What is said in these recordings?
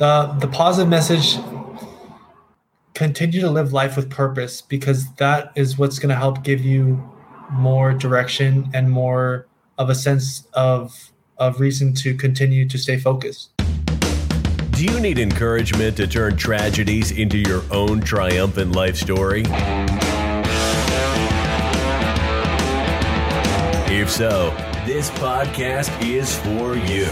the the positive message continue to live life with purpose because that is what's going to help give you more direction and more of a sense of of reason to continue to stay focused. Do you need encouragement to turn tragedies into your own triumphant life story? If so, this podcast is for you.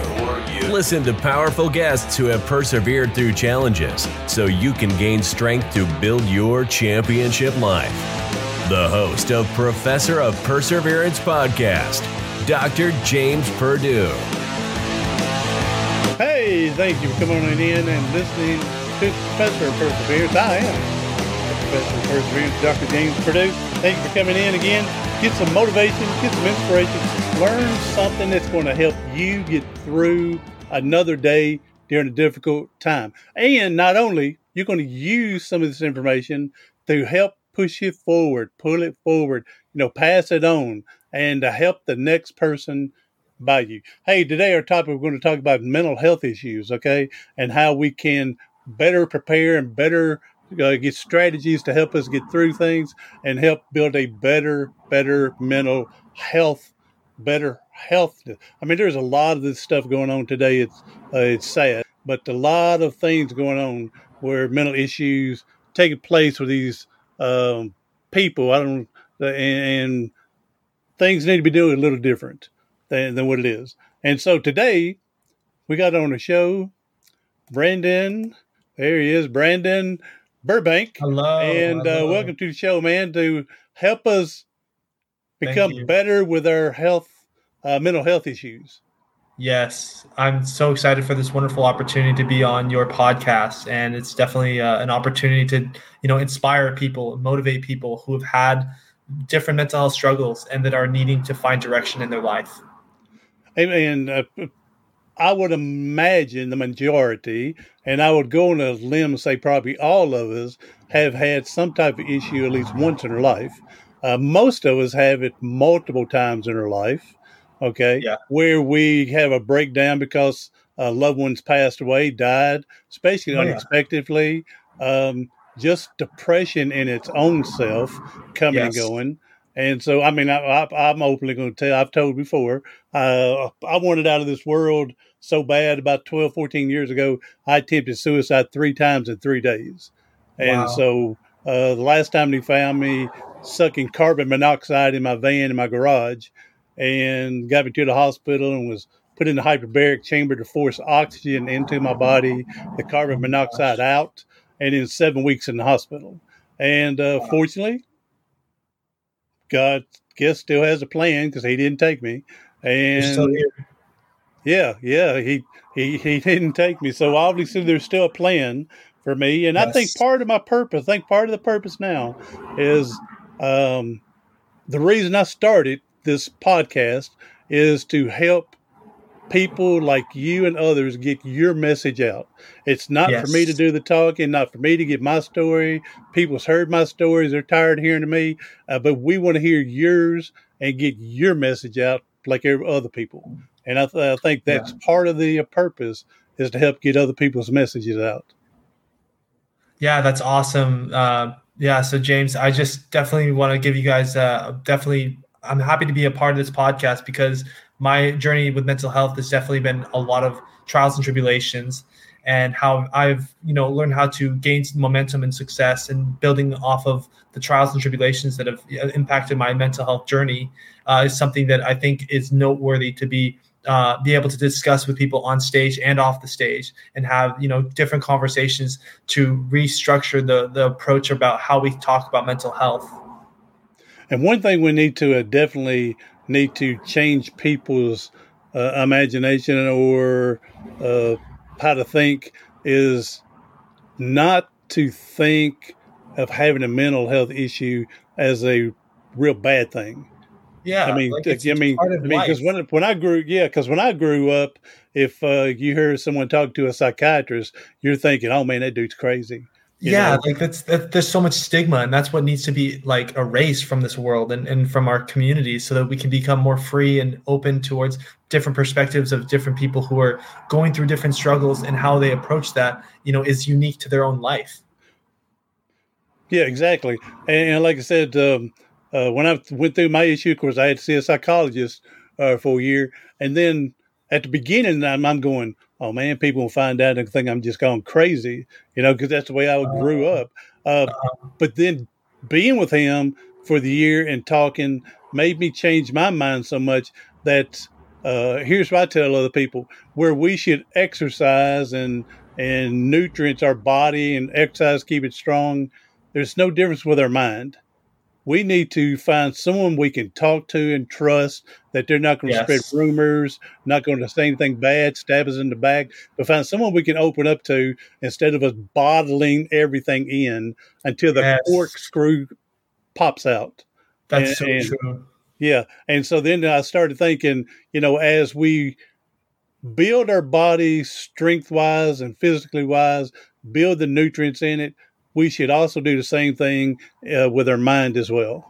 Listen to powerful guests who have persevered through challenges so you can gain strength to build your championship life. The host of Professor of Perseverance podcast, Dr. James Purdue. Hey, thank you for coming on in and listening to Professor of Perseverance. I am Professor of Perseverance, Dr. James Purdue. Thank you for coming in again. Get some motivation, get some inspiration, learn something that's going to help you get through another day during a difficult time. And not only, you're going to use some of this information to help push it forward, pull it forward, you know, pass it on, and to help the next person by you. Hey, today our topic we're going to talk about mental health issues, okay, and how we can better prepare and better uh, get strategies to help us get through things and help build a better, better mental health, better health. I mean, there's a lot of this stuff going on today. It's uh, it's sad, but a lot of things going on where mental issues taking place with these um, people. I don't and, and things need to be doing a little different than, than what it is. And so today we got on the show Brandon. There he is, Brandon Burbank. Hello. And uh, hello. Uh, welcome to the show, man, to help us become better with our health, uh, mental health issues. Yes, I'm so excited for this wonderful opportunity to be on your podcast, and it's definitely uh, an opportunity to, you know, inspire people, motivate people who have had different mental health struggles and that are needing to find direction in their life. And uh, I would imagine the majority, and I would go on a limb and say probably all of us have had some type of issue at least once in our life. Uh, most of us have it multiple times in our life okay, yeah. where we have a breakdown because uh, loved ones passed away, died, especially oh, unexpectedly. Yeah. Um, just depression in its own self coming yes. and going. And so, I mean, I, am openly going to tell, I've told before, uh, I wanted out of this world so bad about 12, 14 years ago. I attempted suicide three times in three days. And wow. so, uh, the last time they found me sucking carbon monoxide in my van in my garage, and got me to the hospital and was put in the hyperbaric chamber to force oxygen into my body, the carbon monoxide out, and in seven weeks in the hospital. And uh, fortunately, God guess still has a plan because he didn't take me. And yeah, yeah, he, he he didn't take me. So obviously there's still a plan for me. And yes. I think part of my purpose, I think part of the purpose now is um, the reason I started this podcast is to help people like you and others get your message out. It's not yes. for me to do the talking, not for me to get my story. People's heard my stories; they're tired of hearing to me, uh, but we want to hear yours and get your message out like other people. And I, th- I think that's part of the purpose is to help get other people's messages out. Yeah, that's awesome. Uh, yeah, so James, I just definitely want to give you guys uh, definitely I'm happy to be a part of this podcast because my journey with mental health has definitely been a lot of trials and tribulations and how I've you know learned how to gain momentum and success and building off of the trials and tribulations that have uh, impacted my mental health journey uh, is something that I think is noteworthy to be uh, be able to discuss with people on stage and off the stage and have you know different conversations to restructure the the approach about how we talk about mental health and one thing we need to uh, definitely need to change people's uh, imagination or uh, how to think is not to think of having a mental health issue as a real bad thing. Yeah, I mean, like I mean, I mean, because when when I grew, yeah, because when I grew up, if uh, you hear someone talk to a psychiatrist, you're thinking, "Oh man, that dude's crazy." yeah know? like that's that, there's so much stigma and that's what needs to be like erased from this world and, and from our communities so that we can become more free and open towards different perspectives of different people who are going through different struggles and how they approach that you know is unique to their own life yeah exactly and, and like i said um, uh, when i went through my issue of course i had to see a psychologist uh, for a year and then at the beginning I'm, I'm going oh man people will find out and think i'm just going crazy you know because that's the way i grew uh-huh. up uh, uh-huh. but then being with him for the year and talking made me change my mind so much that uh, here's what I tell other people: where we should exercise and and nutrients our body and exercise keep it strong. There's no difference with our mind. We need to find someone we can talk to and trust that they're not going to yes. spread rumors, not going to say anything bad, stab us in the back, but find someone we can open up to instead of us bottling everything in until the yes. corkscrew pops out. That's and, so and, true. Yeah. And so then I started thinking, you know, as we build our body strength wise and physically wise, build the nutrients in it, we should also do the same thing uh, with our mind as well.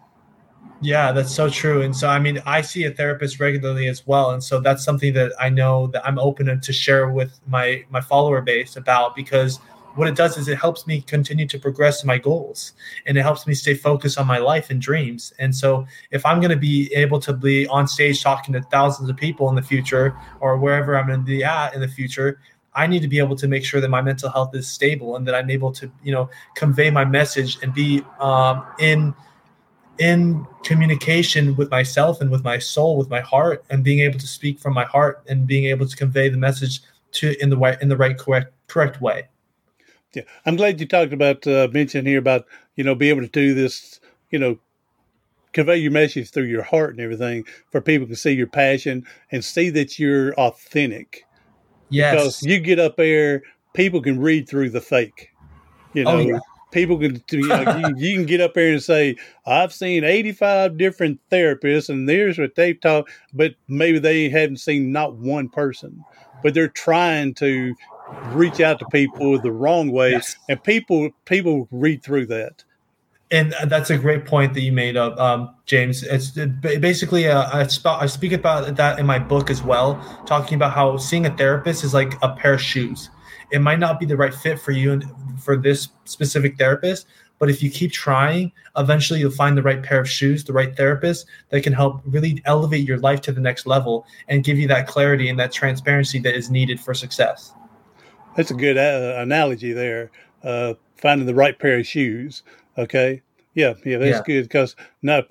Yeah, that's so true. And so, I mean, I see a therapist regularly as well, and so that's something that I know that I'm open to share with my my follower base about because what it does is it helps me continue to progress my goals and it helps me stay focused on my life and dreams. And so if I'm going to be able to be on stage talking to thousands of people in the future or wherever I'm going to be at in the future, I need to be able to make sure that my mental health is stable and that I'm able to, you know, convey my message and be um, in in communication with myself and with my soul, with my heart, and being able to speak from my heart and being able to convey the message to in the way in the right correct correct way. Yeah, I'm glad you talked about uh, mention here about you know being able to do this, you know, convey your message through your heart and everything for people to see your passion and see that you're authentic. Yes, because you get up there, people can read through the fake. You oh, know, oh, yeah. people can you, know, you, you, can get up there and say, "I've seen 85 different therapists, and there's what they've taught," but maybe they haven't seen not one person. But they're trying to reach out to people the wrong way, yes. and people people read through that. And that's a great point that you made up, um, James. It's basically uh, I, I speak about that in my book as well, talking about how seeing a therapist is like a pair of shoes. It might not be the right fit for you and for this specific therapist, but if you keep trying, eventually you'll find the right pair of shoes, the right therapist that can help really elevate your life to the next level and give you that clarity and that transparency that is needed for success. That's a good uh, analogy there. Uh, finding the right pair of shoes. Okay. Yeah. Yeah. That's yeah. good because not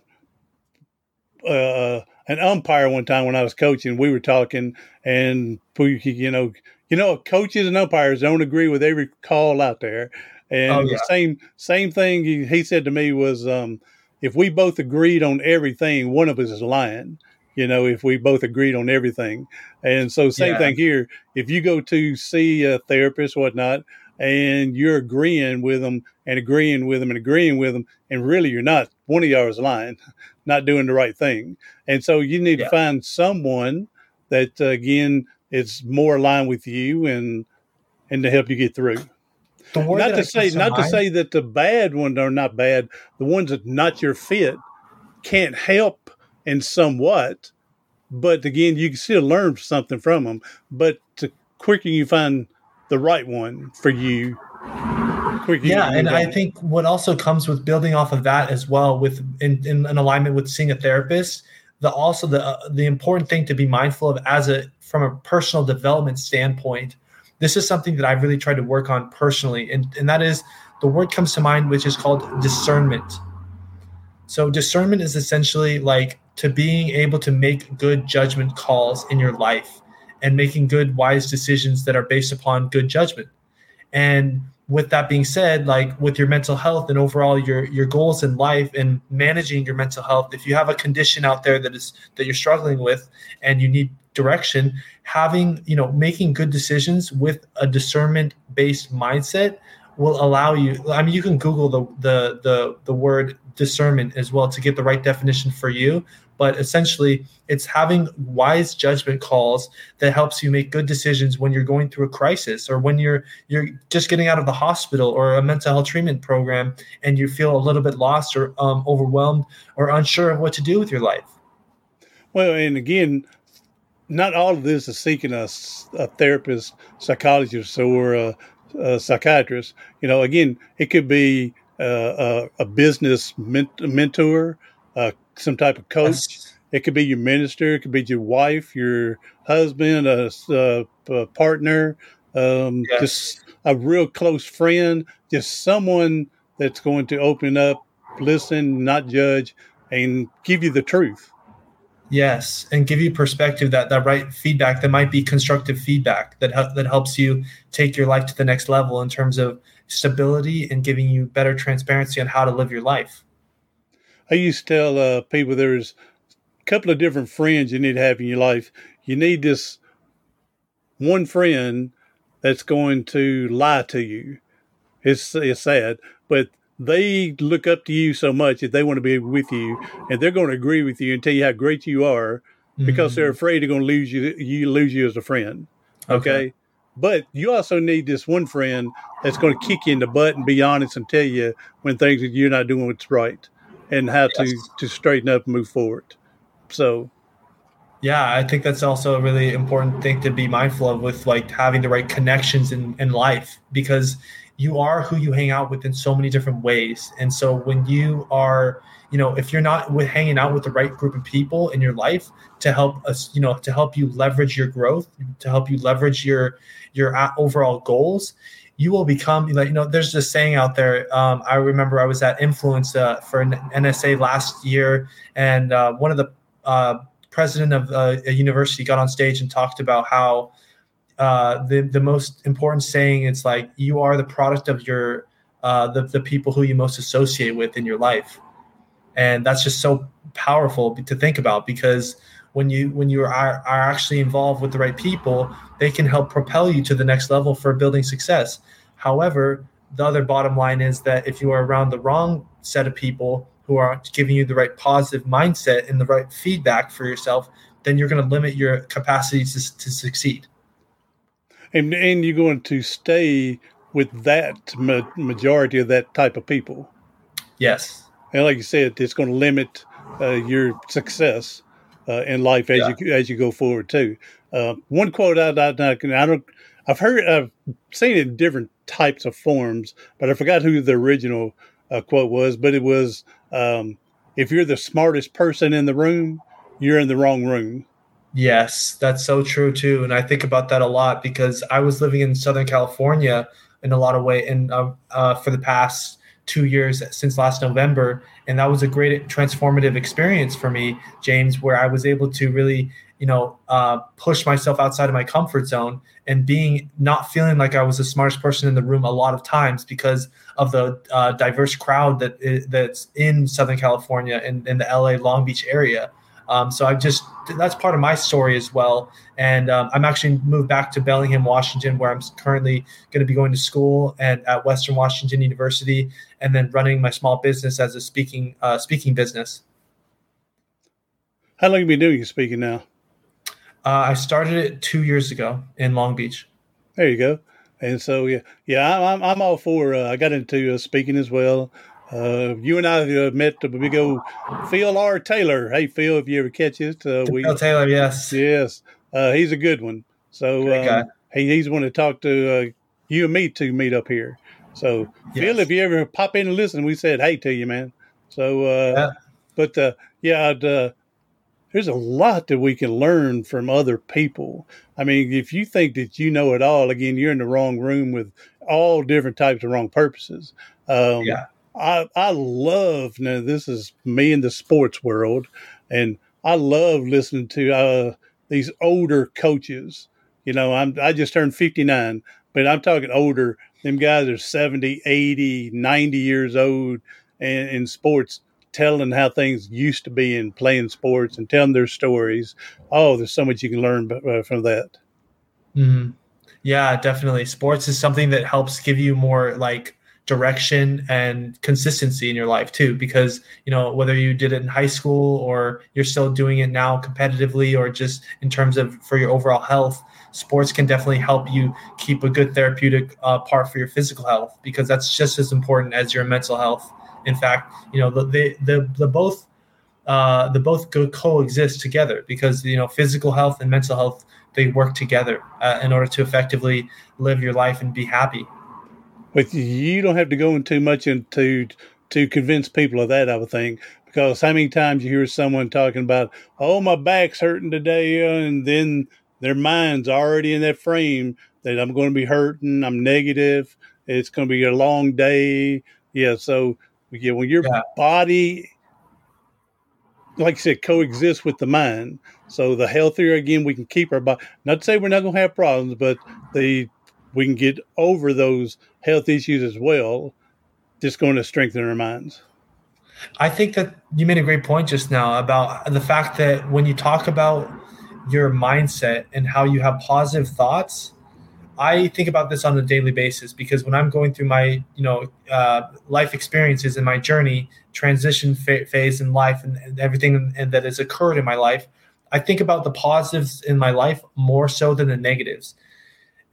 uh, an umpire one time when I was coaching, we were talking and we, you know, you know, coaches and umpires don't agree with every call out there. And oh, yeah. the same same thing he, he, said to me was, um, if we both agreed on everything, one of us is lying you know, if we both agreed on everything. And so, same yeah. thing here. If you go to see a therapist, whatnot, and you're agreeing with them and agreeing with them and agreeing with them, and really you're not, one of y'all is lying, not doing the right thing. And so, you need yeah. to find someone that, uh, again, is more aligned with you and and to help you get through. Not to say, not to say that the bad ones are not bad. The ones that not your fit can't help and somewhat, but again, you can still learn something from them. But the quicker you find the right one for you, yeah, and I think what also comes with building off of that as well, with in, in an alignment with seeing a therapist, the also the uh, the important thing to be mindful of as a from a personal development standpoint. This is something that I've really tried to work on personally, and and that is the word comes to mind, which is called discernment. So discernment is essentially like to being able to make good judgment calls in your life and making good wise decisions that are based upon good judgment. And with that being said, like with your mental health and overall your your goals in life and managing your mental health, if you have a condition out there that is that you're struggling with and you need direction, having, you know, making good decisions with a discernment based mindset will allow you i mean you can google the the the, the word discernment as well to get the right definition for you but essentially it's having wise judgment calls that helps you make good decisions when you're going through a crisis or when you're you're just getting out of the hospital or a mental health treatment program and you feel a little bit lost or um, overwhelmed or unsure of what to do with your life well and again not all of this is seeking a, a therapist, psychologist, or a, a, psychiatrist. You know, again, it could be uh, a, a, business mentor, uh, some type of coach. Yes. It could be your minister. It could be your wife, your husband, a, a partner, um, yes. just a real close friend, just someone that's going to open up, listen, not judge, and give you the truth. Yes, and give you perspective that that right feedback that might be constructive feedback that that helps you take your life to the next level in terms of stability and giving you better transparency on how to live your life. I used to tell uh, people there's a couple of different friends you need to have in your life. You need this one friend that's going to lie to you. It's it's sad, but they look up to you so much that they want to be with you and they're going to agree with you and tell you how great you are because mm-hmm. they're afraid they're going to lose you you lose you as a friend okay? okay? but you also need this one friend that's going to kick you in the butt and be honest and tell you when things that you're not doing what's right and how yes. to to straighten up and move forward so yeah i think that's also a really important thing to be mindful of with like having the right connections in, in life because you are who you hang out with in so many different ways. And so when you are, you know, if you're not with hanging out with the right group of people in your life to help us, you know, to help you leverage your growth, to help you leverage your your uh, overall goals, you will become like you know. There's this saying out there. Um, I remember I was at Influence uh, for an NSA last year, and uh, one of the uh, president of uh, a university got on stage and talked about how uh, the the most important saying it's like you are the product of your uh, the the people who you most associate with in your life, and that's just so powerful to think about because when you when you are are actually involved with the right people, they can help propel you to the next level for building success. However, the other bottom line is that if you are around the wrong set of people who are giving you the right positive mindset and the right feedback for yourself, then you're going to limit your capacity to, to succeed and and you're going to stay with that ma- majority of that type of people. Yes, and like you said, it's going to limit uh, your success uh, in life as yeah. you as you go forward too. Uh, one quote I, I, I, I don't I've heard I've seen it in different types of forms, but I forgot who the original uh, quote was. But it was, um, "If you're the smartest person in the room, you're in the wrong room." Yes, that's so true too, and I think about that a lot because I was living in Southern California in a lot of way, and uh, uh, for the past two years since last November, and that was a great transformative experience for me, James, where I was able to really, you know, uh, push myself outside of my comfort zone and being not feeling like I was the smartest person in the room a lot of times because of the uh, diverse crowd that is, that's in Southern California and in the LA Long Beach area. Um, so I just that's part of my story as well. And um, I'm actually moved back to Bellingham, Washington, where I'm currently going to be going to school and at Western Washington University, and then running my small business as a speaking uh, speaking business. How long have you been doing speaking now? Uh, I started it two years ago in Long Beach. There you go. And so yeah, yeah, I'm I'm all for. Uh, I got into uh, speaking as well. Uh, you and I uh, met a big old Phil R. Taylor. Hey, Phil, if you ever catch it, uh, we Phil Taylor, yes, yes, uh, he's a good one. So um, he, he's one to talk to uh, you and me to meet up here. So yes. Phil, if you ever pop in and listen, we said hey to you, man. So, uh, yeah. but uh, yeah, uh, there's a lot that we can learn from other people. I mean, if you think that you know it all, again, you're in the wrong room with all different types of wrong purposes. Um, yeah I I love now. This is me in the sports world, and I love listening to uh, these older coaches. You know, I'm I just turned 59, but I'm talking older. Them guys are 70, 80, 90 years old and in sports telling how things used to be in playing sports and telling their stories. Oh, there's so much you can learn uh, from that. Mm-hmm. Yeah, definitely. Sports is something that helps give you more like direction and consistency in your life too because you know whether you did it in high school or you're still doing it now competitively or just in terms of for your overall health sports can definitely help you keep a good therapeutic uh, part for your physical health because that's just as important as your mental health in fact you know the the, the, the both uh, the both go coexist together because you know physical health and mental health they work together uh, in order to effectively live your life and be happy. But you don't have to go into much into to convince people of that. I would think because how many times you hear someone talking about, "Oh, my back's hurting today," uh, and then their mind's already in that frame that I'm going to be hurting. I'm negative. It's going to be a long day. Yeah. So yeah, when your yeah. body like I said, coexists with the mind. So the healthier again we can keep our body. Not to say we're not going to have problems, but the we can get over those health issues as well. Just going to strengthen our minds. I think that you made a great point just now about the fact that when you talk about your mindset and how you have positive thoughts, I think about this on a daily basis because when I'm going through my, you know, uh, life experiences and my journey, transition fa- phase in life, and, and everything and that has occurred in my life, I think about the positives in my life more so than the negatives.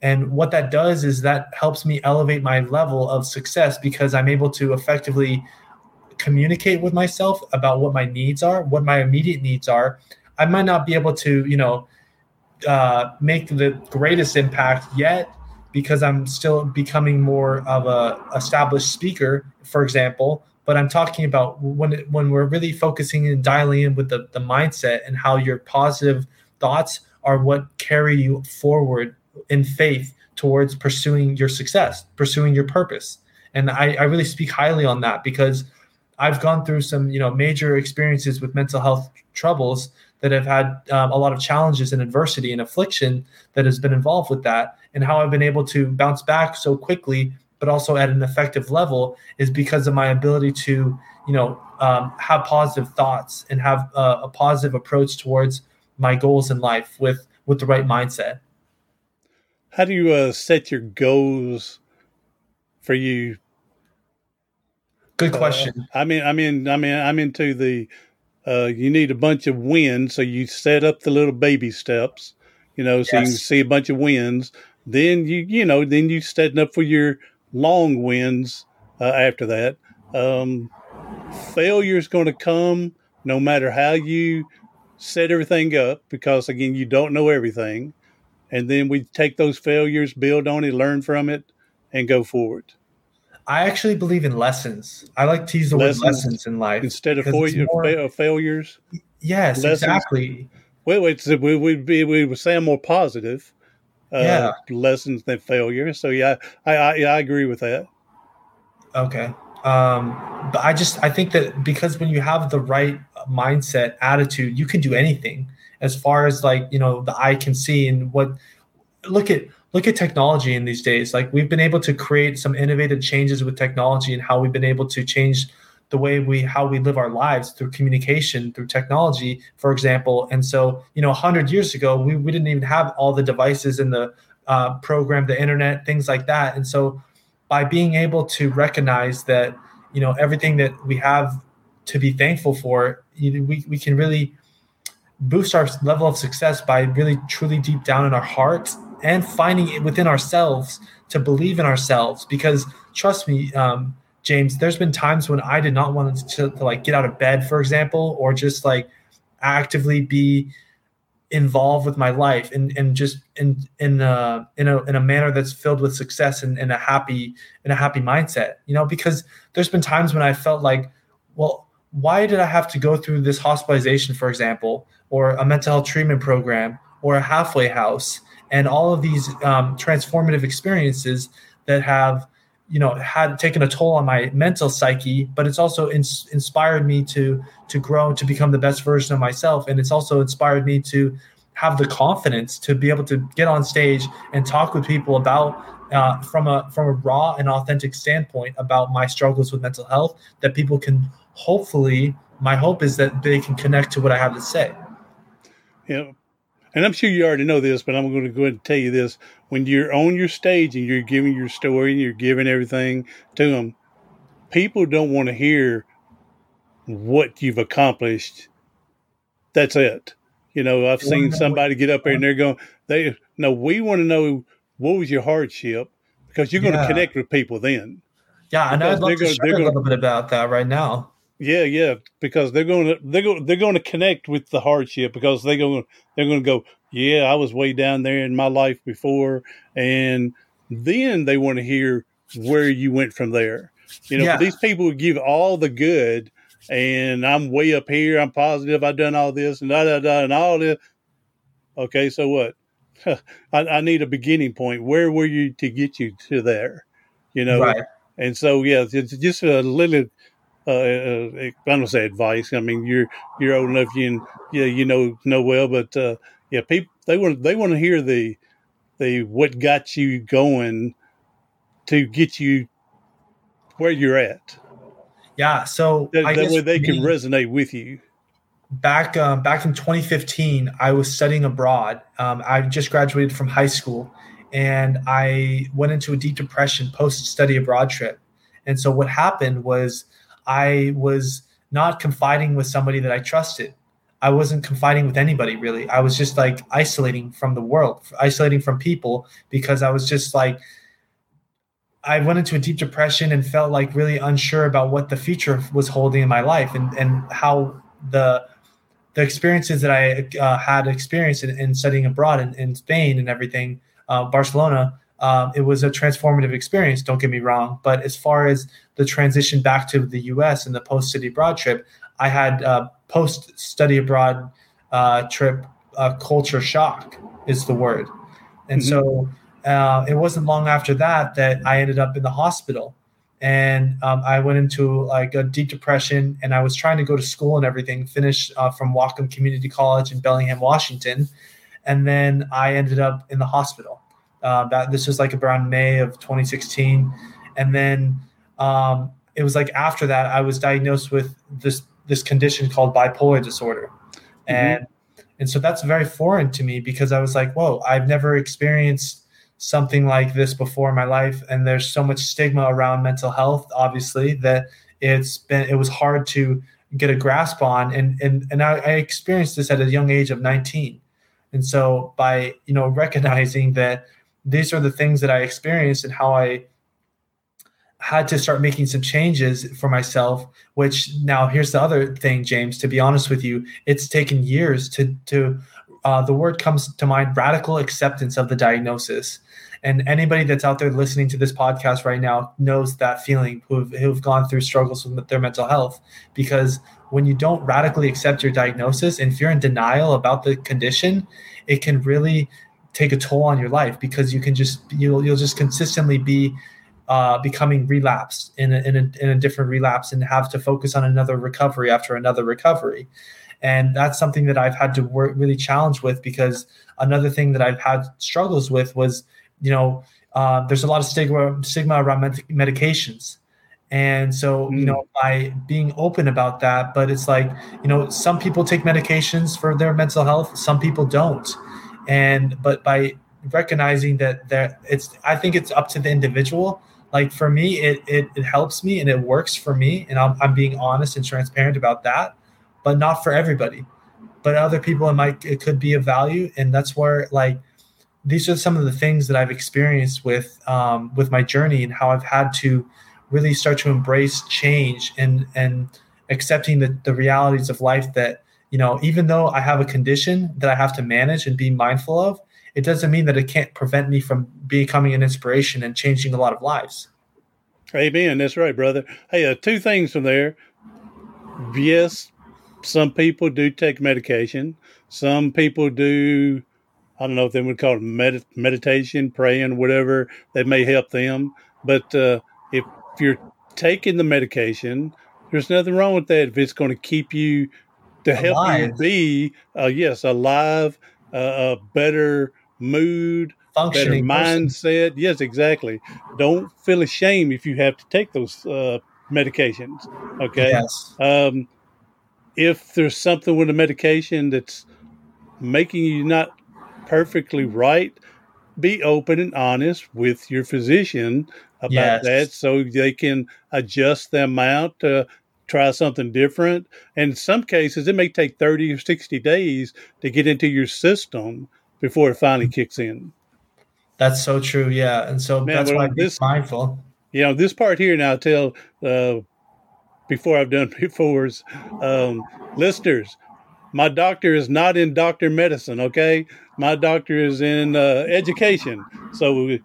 And what that does is that helps me elevate my level of success because I'm able to effectively communicate with myself about what my needs are, what my immediate needs are. I might not be able to, you know, uh, make the greatest impact yet because I'm still becoming more of a established speaker, for example. But I'm talking about when when we're really focusing and dialing in with the, the mindset and how your positive thoughts are what carry you forward in faith towards pursuing your success, pursuing your purpose. And I, I really speak highly on that because I've gone through some, you know, major experiences with mental health troubles that have had um, a lot of challenges and adversity and affliction that has been involved with that and how i've been able to bounce back so quickly but also at an effective level is because of my ability to you know um, have positive thoughts and have uh, a positive approach towards my goals in life with with the right mindset how do you uh, set your goals for you good question uh, i mean i mean i mean i'm into the uh, you need a bunch of wins. So you set up the little baby steps, you know, so yes. you can see a bunch of wins. Then you, you know, then you setting up for your long wins uh, after that. Um, failure is going to come no matter how you set everything up because, again, you don't know everything. And then we take those failures, build on it, learn from it, and go forward. I actually believe in lessons. I like to use the lessons, word lessons in life instead of more, failures. Yes, lessons. exactly. Wait, wait. So we would be we would say more positive. Uh, yeah. lessons than failure. So yeah, I, I I agree with that. Okay. Um, but I just I think that because when you have the right mindset, attitude, you can do anything. As far as like you know, the eye can see and what. Look at look at technology in these days. Like we've been able to create some innovative changes with technology and how we've been able to change the way we how we live our lives through communication through technology for example and so you know 100 years ago we, we didn't even have all the devices in the uh, program the internet things like that and so by being able to recognize that you know everything that we have to be thankful for we, we can really boost our level of success by really truly deep down in our hearts and finding it within ourselves to believe in ourselves. Because trust me, um, James, there's been times when I did not want to, to, like get out of bed, for example, or just like actively be involved with my life and, and just in in a, in a in a manner that's filled with success and, and a happy in a happy mindset. You know, because there's been times when I felt like, well, why did I have to go through this hospitalization, for example, or a mental health treatment program, or a halfway house? and all of these um, transformative experiences that have you know had taken a toll on my mental psyche but it's also ins- inspired me to to grow to become the best version of myself and it's also inspired me to have the confidence to be able to get on stage and talk with people about uh, from a from a raw and authentic standpoint about my struggles with mental health that people can hopefully my hope is that they can connect to what i have to say yeah and I'm sure you already know this, but I'm going to go ahead and tell you this. When you're on your stage and you're giving your story and you're giving everything to them, people don't want to hear what you've accomplished. That's it. You know, I've seen somebody get up there and they're going, they no, we want to know what was your hardship because you're going yeah. to connect with people then. Yeah, and I'd love to share a little bit about that right now. Yeah, yeah, because they're going to they're going they're going to connect with the hardship because they're going they're going to go, yeah, I was way down there in my life before, and then they want to hear where you went from there. You know, yeah. these people give all the good, and I'm way up here. I'm positive. I've done all this and da da da and all this. Okay, so what? I, I, need a beginning point. Where were you to get you to there? You know, right. and so yeah, it's just a little uh, uh, I don't say advice. I mean, you're you're old enough, you yeah, you know know well, but uh, yeah, people they want they want to hear the the what got you going to get you where you're at. Yeah, so that, that way they can resonate with you. Back um, back in 2015, I was studying abroad. Um, I just graduated from high school, and I went into a deep depression post study abroad trip. And so what happened was I was not confiding with somebody that I trusted. I wasn't confiding with anybody really. I was just like isolating from the world, isolating from people because I was just like, I went into a deep depression and felt like really unsure about what the future was holding in my life and, and how the the experiences that I uh, had experienced in, in, studying abroad in, in Spain and everything, uh, Barcelona, um, it was a transformative experience. Don't get me wrong, but as far as the transition back to the U.S. and the post study abroad trip, I had uh, post study abroad uh, trip uh, culture shock is the word, and mm-hmm. so uh, it wasn't long after that that I ended up in the hospital, and um, I went into like a deep depression, and I was trying to go to school and everything, finish uh, from Whatcom Community College in Bellingham, Washington, and then I ended up in the hospital. Uh, that this was like around May of 2016, and then um, it was like after that I was diagnosed with this this condition called bipolar disorder, mm-hmm. and and so that's very foreign to me because I was like, whoa, I've never experienced something like this before in my life, and there's so much stigma around mental health, obviously that it's been it was hard to get a grasp on, and and and I, I experienced this at a young age of 19, and so by you know recognizing that these are the things that I experienced and how I had to start making some changes for myself which now here's the other thing james to be honest with you it's taken years to to uh, the word comes to mind radical acceptance of the diagnosis. And anybody that's out there listening to this podcast right now knows that feeling who've, who've gone through struggles with their mental health because when you don't radically accept your diagnosis and if you're in denial about the condition it can really take a toll on your life because you can just you'll, you'll just consistently be uh, becoming relapsed in a, in, a, in a different relapse and have to focus on another recovery after another recovery. And that's something that I've had to work really challenge with because another thing that I've had struggles with was, you know, uh, there's a lot of stigma stigma around med- medications. And so, you know, by being open about that, but it's like, you know, some people take medications for their mental health, some people don't. And but by recognizing that there it's I think it's up to the individual. Like for me it, it, it helps me and it works for me. And I'm, I'm being honest and transparent about that but not for everybody. But other people it might it could be of value. And that's where like these are some of the things that i've experienced with um, with my journey and how i've had to really start to embrace change and and accepting the, the realities of life that you know even though i have a condition that i have to manage and be mindful of it doesn't mean that it can't prevent me from becoming an inspiration and changing a lot of lives. Amen. That's right, brother. Hey, uh, two things from there. Yes, some people do take medication. Some people do, I don't know if they would call it med- meditation, praying, whatever that may help them. But uh, if you're taking the medication, there's nothing wrong with that if it's going to keep you to help alive. you be, uh, yes, alive, uh, a better mood, better mindset. Person. Yes, exactly. Don't feel ashamed if you have to take those uh, medications. Okay. Yes. Um, if there's something with a medication that's making you not perfectly right, be open and honest with your physician about yes. that so they can adjust the amount to try something different. And in some cases, it may take 30 or 60 days to get into your system before it finally kicks in. That's so true. Yeah. And so that's why this, mindful. You know, this part here now tell uh, before I've done before is um, listeners. My doctor is not in doctor medicine. Okay, my doctor is in uh, education. So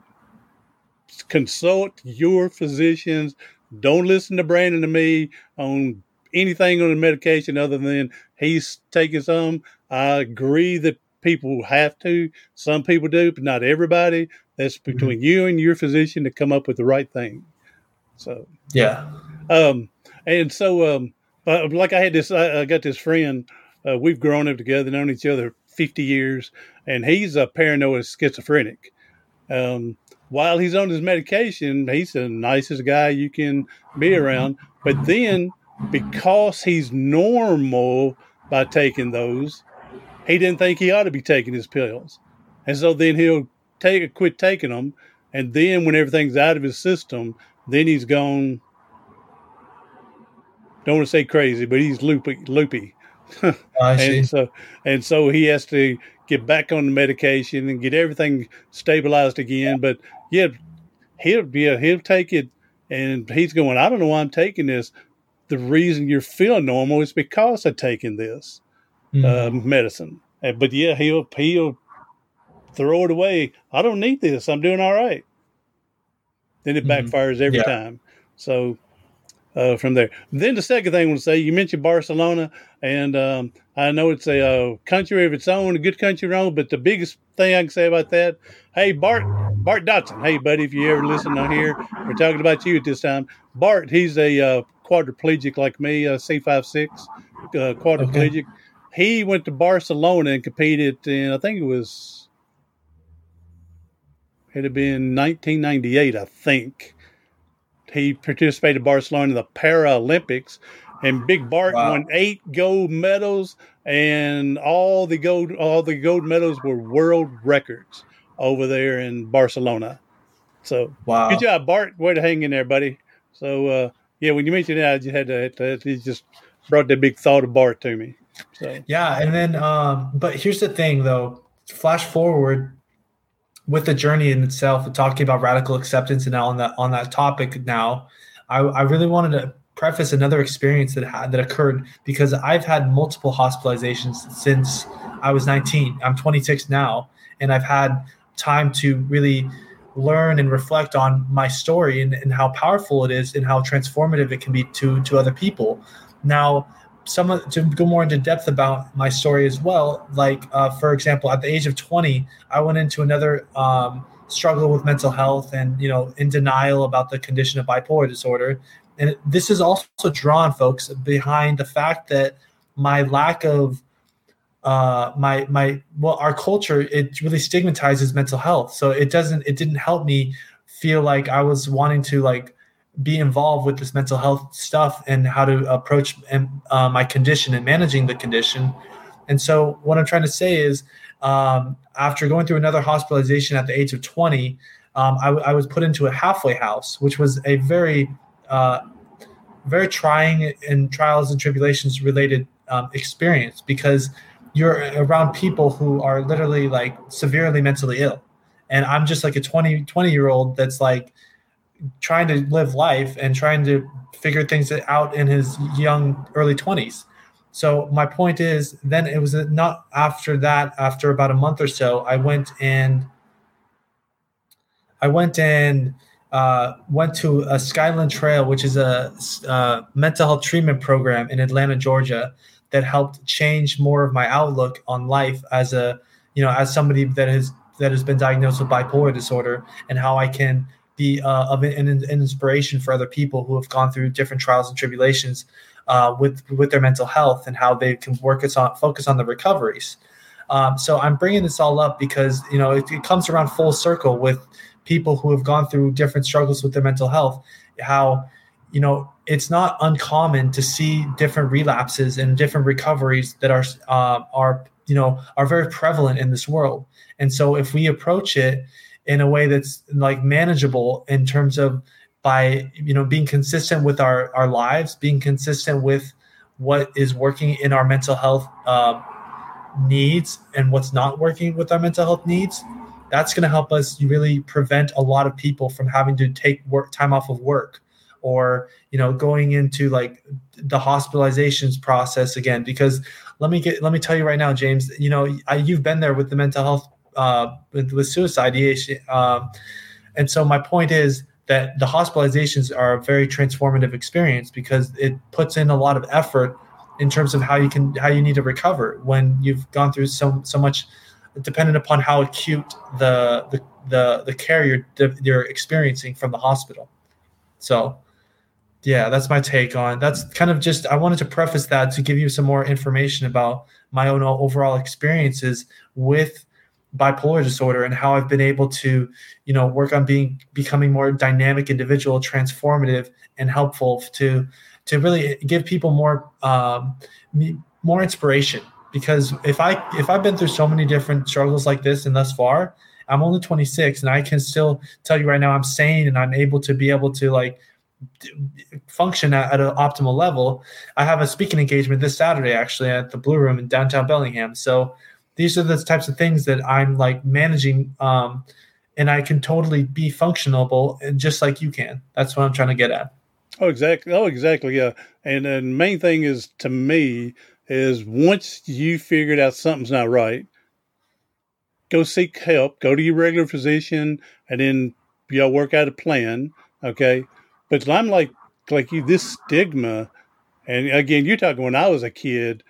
consult your physicians. Don't listen to Brandon and me on anything on the medication other than he's taking some. I agree that people have to. Some people do, but not everybody. That's mm-hmm. between mm-hmm. you and your physician to come up with the right thing. So yeah. Um, and so um, uh, like I had this, I, I got this friend. Uh, we've grown up together, known each other fifty years, and he's a paranoid schizophrenic. Um, while he's on his medication, he's the nicest guy you can be mm-hmm. around. But then, because he's normal by taking those, he didn't think he ought to be taking his pills. And so then he'll take quit taking them. And then when everything's out of his system, then he's gone. Don't want to say crazy, but he's loopy, loopy. and so and so he has to get back on the medication and get everything stabilized again. But yeah, he'll yeah, he'll take it and he's going, I don't know why I'm taking this. The reason you're feeling normal is because of taking this mm. uh, medicine. And, but yeah, he'll he'll throw it away. I don't need this. I'm doing all right. Then it mm-hmm. backfires every yeah. time. So uh, from there. Then the second thing I want to say, you mentioned Barcelona, and um, I know it's a uh, country of its own, a good country of its own. But the biggest thing I can say about that, hey Bart, Bart Dodson, hey buddy, if you ever listen on here, we're talking about you at this time. Bart, he's a uh, quadriplegic like me, a C five six uh, quadriplegic. Okay. He went to Barcelona and competed in, I think it was, it had been 1998, I think he participated in Barcelona in the Paralympics, and Big Bart wow. won eight gold medals, and all the gold all the gold medals were world records over there in Barcelona. So wow, good job, Bart. Way to hang in there, buddy. So uh, yeah, when you mentioned that, I just had to, to just brought that big thought of Bart to me. So yeah, and then um, but here's the thing though. Flash forward with the journey in itself, talking about radical acceptance, and on that on that topic now, I, I really wanted to preface another experience that had that occurred because I've had multiple hospitalizations since I was 19. I'm 26 now, and I've had time to really learn and reflect on my story and, and how powerful it is and how transformative it can be to to other people. Now, some to go more into depth about my story as well. Like, uh, for example, at the age of 20, I went into another um, struggle with mental health and, you know, in denial about the condition of bipolar disorder. And this is also drawn, folks, behind the fact that my lack of uh, my my well, our culture it really stigmatizes mental health. So it doesn't it didn't help me feel like I was wanting to like be involved with this mental health stuff and how to approach uh, my condition and managing the condition. And so, what I'm trying to say is, um, after going through another hospitalization at the age of 20, um, I, I, was put into a halfway house, which was a very, uh, very trying and trials and tribulations related um, experience because you're around people who are literally like severely mentally ill. And I'm just like a 20, 20 year old that's like, trying to live life and trying to figure things out in his young early 20s so my point is then it was not after that after about a month or so i went and i went and uh, went to a skyland trail which is a, a mental health treatment program in atlanta georgia that helped change more of my outlook on life as a you know as somebody that has that has been diagnosed with bipolar disorder and how i can be uh, of an, an, inspiration for other people who have gone through different trials and tribulations uh, with with their mental health and how they can work us on focus on the recoveries. Um, so I'm bringing this all up because you know it, it comes around full circle with people who have gone through different struggles with their mental health. How you know it's not uncommon to see different relapses and different recoveries that are uh, are you know are very prevalent in this world. And so if we approach it in a way that's like manageable in terms of by you know being consistent with our our lives being consistent with what is working in our mental health uh, needs and what's not working with our mental health needs that's going to help us really prevent a lot of people from having to take work time off of work or you know going into like the hospitalizations process again. Because let me get let me tell you right now james you know I, you've been there with the mental health uh, with, with suicide uh, and so my point is that the hospitalizations are a very transformative experience because it puts in a lot of effort in terms of how you can how you need to recover when you've gone through so so much dependent upon how acute the the the, the care you're you're experiencing from the hospital. So yeah that's my take on that's kind of just i wanted to preface that to give you some more information about my own overall experiences with bipolar disorder and how I've been able to, you know, work on being becoming more dynamic individual, transformative, and helpful to to really give people more um, more inspiration. Because if I if I've been through so many different struggles like this and thus far, I'm only 26 and I can still tell you right now I'm sane and I'm able to be able to like function at, at, an optimal level. I have a speaking engagement this Saturday actually at the Blue Room in downtown Bellingham. So these are the types of things that I'm like managing um, and I can totally be functionable just like you can. That's what I'm trying to get at. Oh, exactly. Oh, exactly. Yeah. And the main thing is to me is once you figured out something's not right, go seek help, go to your regular physician, and then know work out a plan. Okay. But I'm like like you, this stigma, and again, you're talking when I was a kid,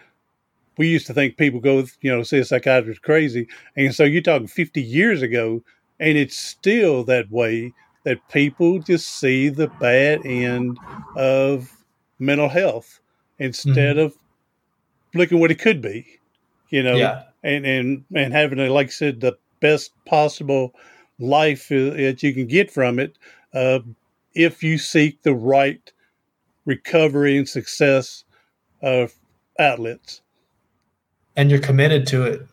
we used to think people go, you know, see a psychiatrist crazy. And so you're talking 50 years ago, and it's still that way that people just see the bad end of mental health instead mm-hmm. of looking what it could be, you know, yeah. and, and, and having, a, like I said, the best possible life that you can get from it uh, if you seek the right recovery and success uh, outlets. And you're committed to it.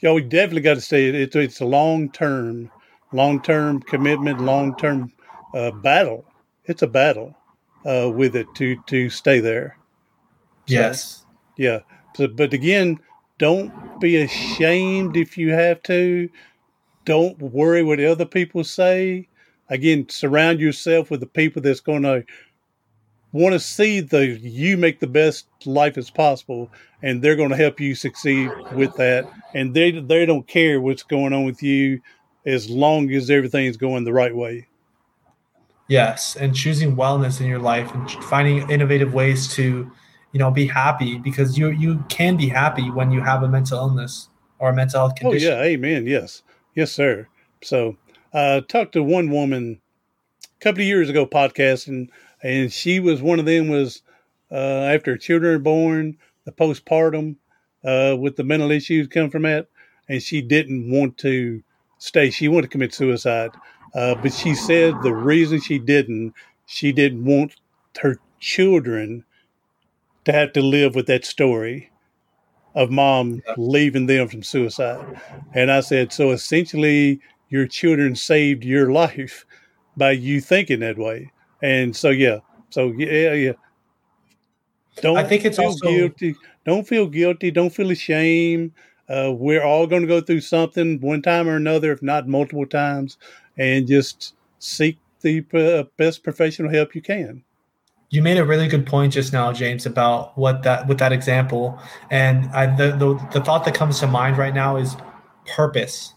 Yeah, we definitely got to stay. It's, it's a long term long term commitment, long term uh, battle. It's a battle uh, with it to to stay there. So, yes. Yeah. So, but again, don't be ashamed if you have to. Don't worry what other people say. Again, surround yourself with the people that's going to want to see the you make the best life as possible and they're going to help you succeed with that and they they don't care what's going on with you as long as everything's going the right way. Yes, and choosing wellness in your life and finding innovative ways to, you know, be happy because you you can be happy when you have a mental illness or a mental health condition. Oh yeah, amen. Yes, yes, sir. So, I uh, talked to one woman a couple of years ago, podcasting, and she was one of them. Was uh, after children are born, the postpartum uh, with the mental issues come from that, and she didn't want to stay. She wanted to commit suicide, uh, but she said the reason she didn't, she didn't want her children to have to live with that story of mom leaving them from suicide. And I said, so essentially, your children saved your life by you thinking that way. And so, yeah, so yeah, yeah. Don't I think it's feel also guilty. Don't feel guilty. Don't feel ashamed. Uh, we're all going to go through something one time or another, if not multiple times, and just seek the uh, best professional help you can. You made a really good point just now, James, about what that with that example, and I, the, the the thought that comes to mind right now is purpose.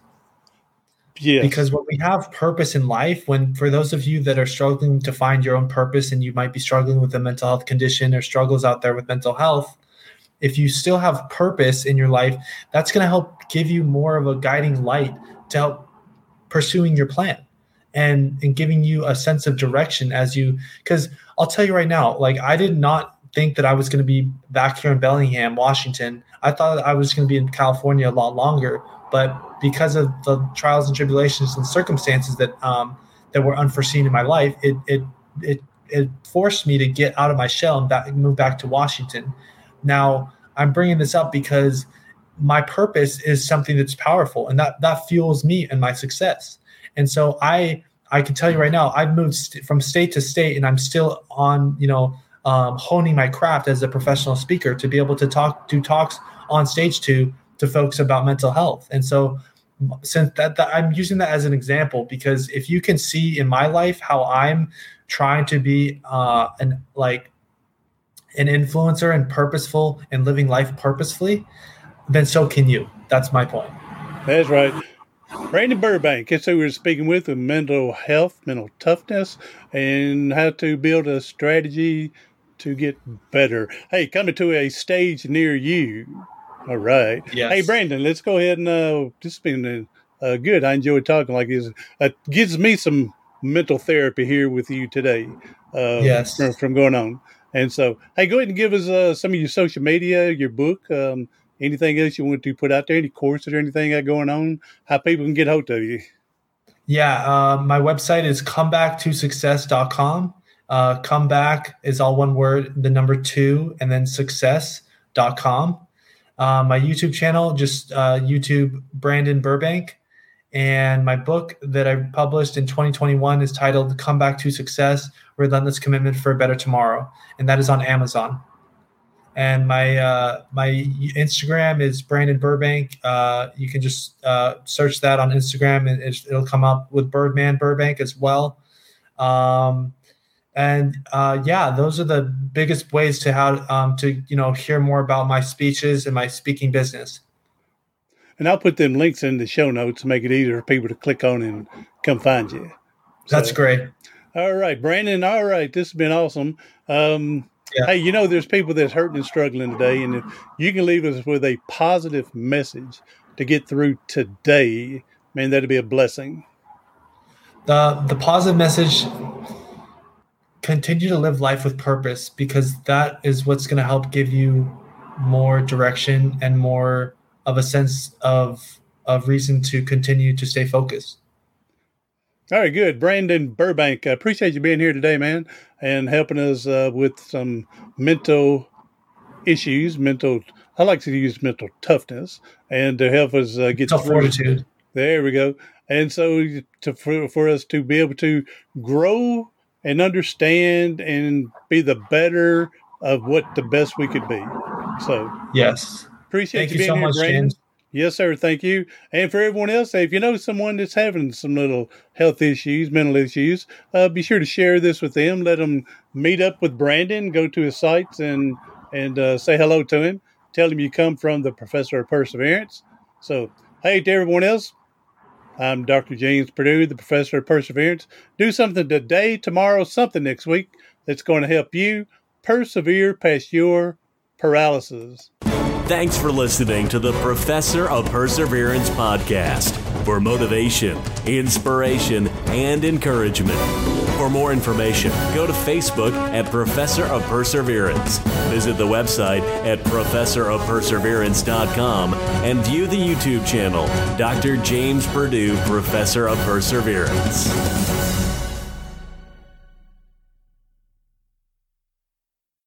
Yeah. Because when we have purpose in life, when for those of you that are struggling to find your own purpose and you might be struggling with a mental health condition or struggles out there with mental health, if you still have purpose in your life, that's going to help give you more of a guiding light to help pursuing your plan and and giving you a sense of direction as you because I'll tell you right now, like I did not think that I was going to be back here in Bellingham, Washington. I thought I was going to be in California a lot longer, but because of the trials and tribulations and circumstances that um, that were unforeseen in my life, it it it it forced me to get out of my shell and back, move back to Washington. Now, I'm bringing this up because my purpose is something that's powerful and that that fuels me and my success. And so I I can tell you right now, I've moved st- from state to state and I'm still on, you know, um, honing my craft as a professional speaker to be able to talk, do talks on stage to, to folks about mental health. And so since that, that I'm using that as an example because if you can see in my life how I'm trying to be uh, an like an influencer and purposeful and living life purposefully, then so can you. That's my point. That's right. Brandon Burbank, that's who we're speaking with, with mental health, mental toughness, and how to build a strategy to get better. Hey, coming to a stage near you. All right. Yes. Hey, Brandon, let's go ahead and uh, this has been uh, good. I enjoy talking like this. It gives me some mental therapy here with you today. Uh, yes. From, from, going on. And so, hey, go ahead and give us uh, some of your social media, your book, um, anything else you want to put out there, any courses or anything got going on, how people can get hold of you. Yeah, uh, my website is comeback2success.com. Uh, comeback is all one word, the number two, and then success.com. Uh, my YouTube channel, just uh, YouTube Brandon Burbank. And my book that I published in 2021 is titled Come Back to Success Relentless Commitment for a Better Tomorrow. And that is on Amazon. And my uh, my Instagram is Brandon Burbank. Uh, you can just uh, search that on Instagram and it'll come up with Birdman Burbank as well. Um, and uh, yeah, those are the biggest ways to how um, to you know hear more about my speeches and my speaking business. And I'll put them links in the show notes to make it easier for people to click on and come find you. So, That's great. All right, Brandon. All right, this has been awesome. Um, yeah. Hey, you know, there's people that's hurting and struggling today, and if you can leave us with a positive message to get through today, man, that'd be a blessing. The the positive message continue to live life with purpose because that is what's going to help give you more direction and more of a sense of of reason to continue to stay focused. All right, good. Brandon Burbank, I appreciate you being here today, man, and helping us uh, with some mental issues, mental. I like to use mental toughness, and to help us uh, get Tough fortitude. There we go. And so, to for, for us to be able to grow and understand and be the better of what the best we could be. So, yes, appreciate Thank you being so here, much, Brandon. James. Yes, sir. Thank you. And for everyone else, if you know someone that's having some little health issues, mental issues, uh, be sure to share this with them. Let them meet up with Brandon, go to his sites and and uh, say hello to him. Tell him you come from the Professor of Perseverance. So, hey, to everyone else, I'm Dr. James Perdue, the professor of perseverance. Do something today, tomorrow, something next week that's going to help you persevere past your paralysis. Thanks for listening to the Professor of Perseverance podcast for motivation, inspiration, and encouragement. For more information, go to Facebook at Professor of Perseverance. Visit the website at professorofperseverance.com and view the YouTube channel, Dr. James Perdue, Professor of Perseverance.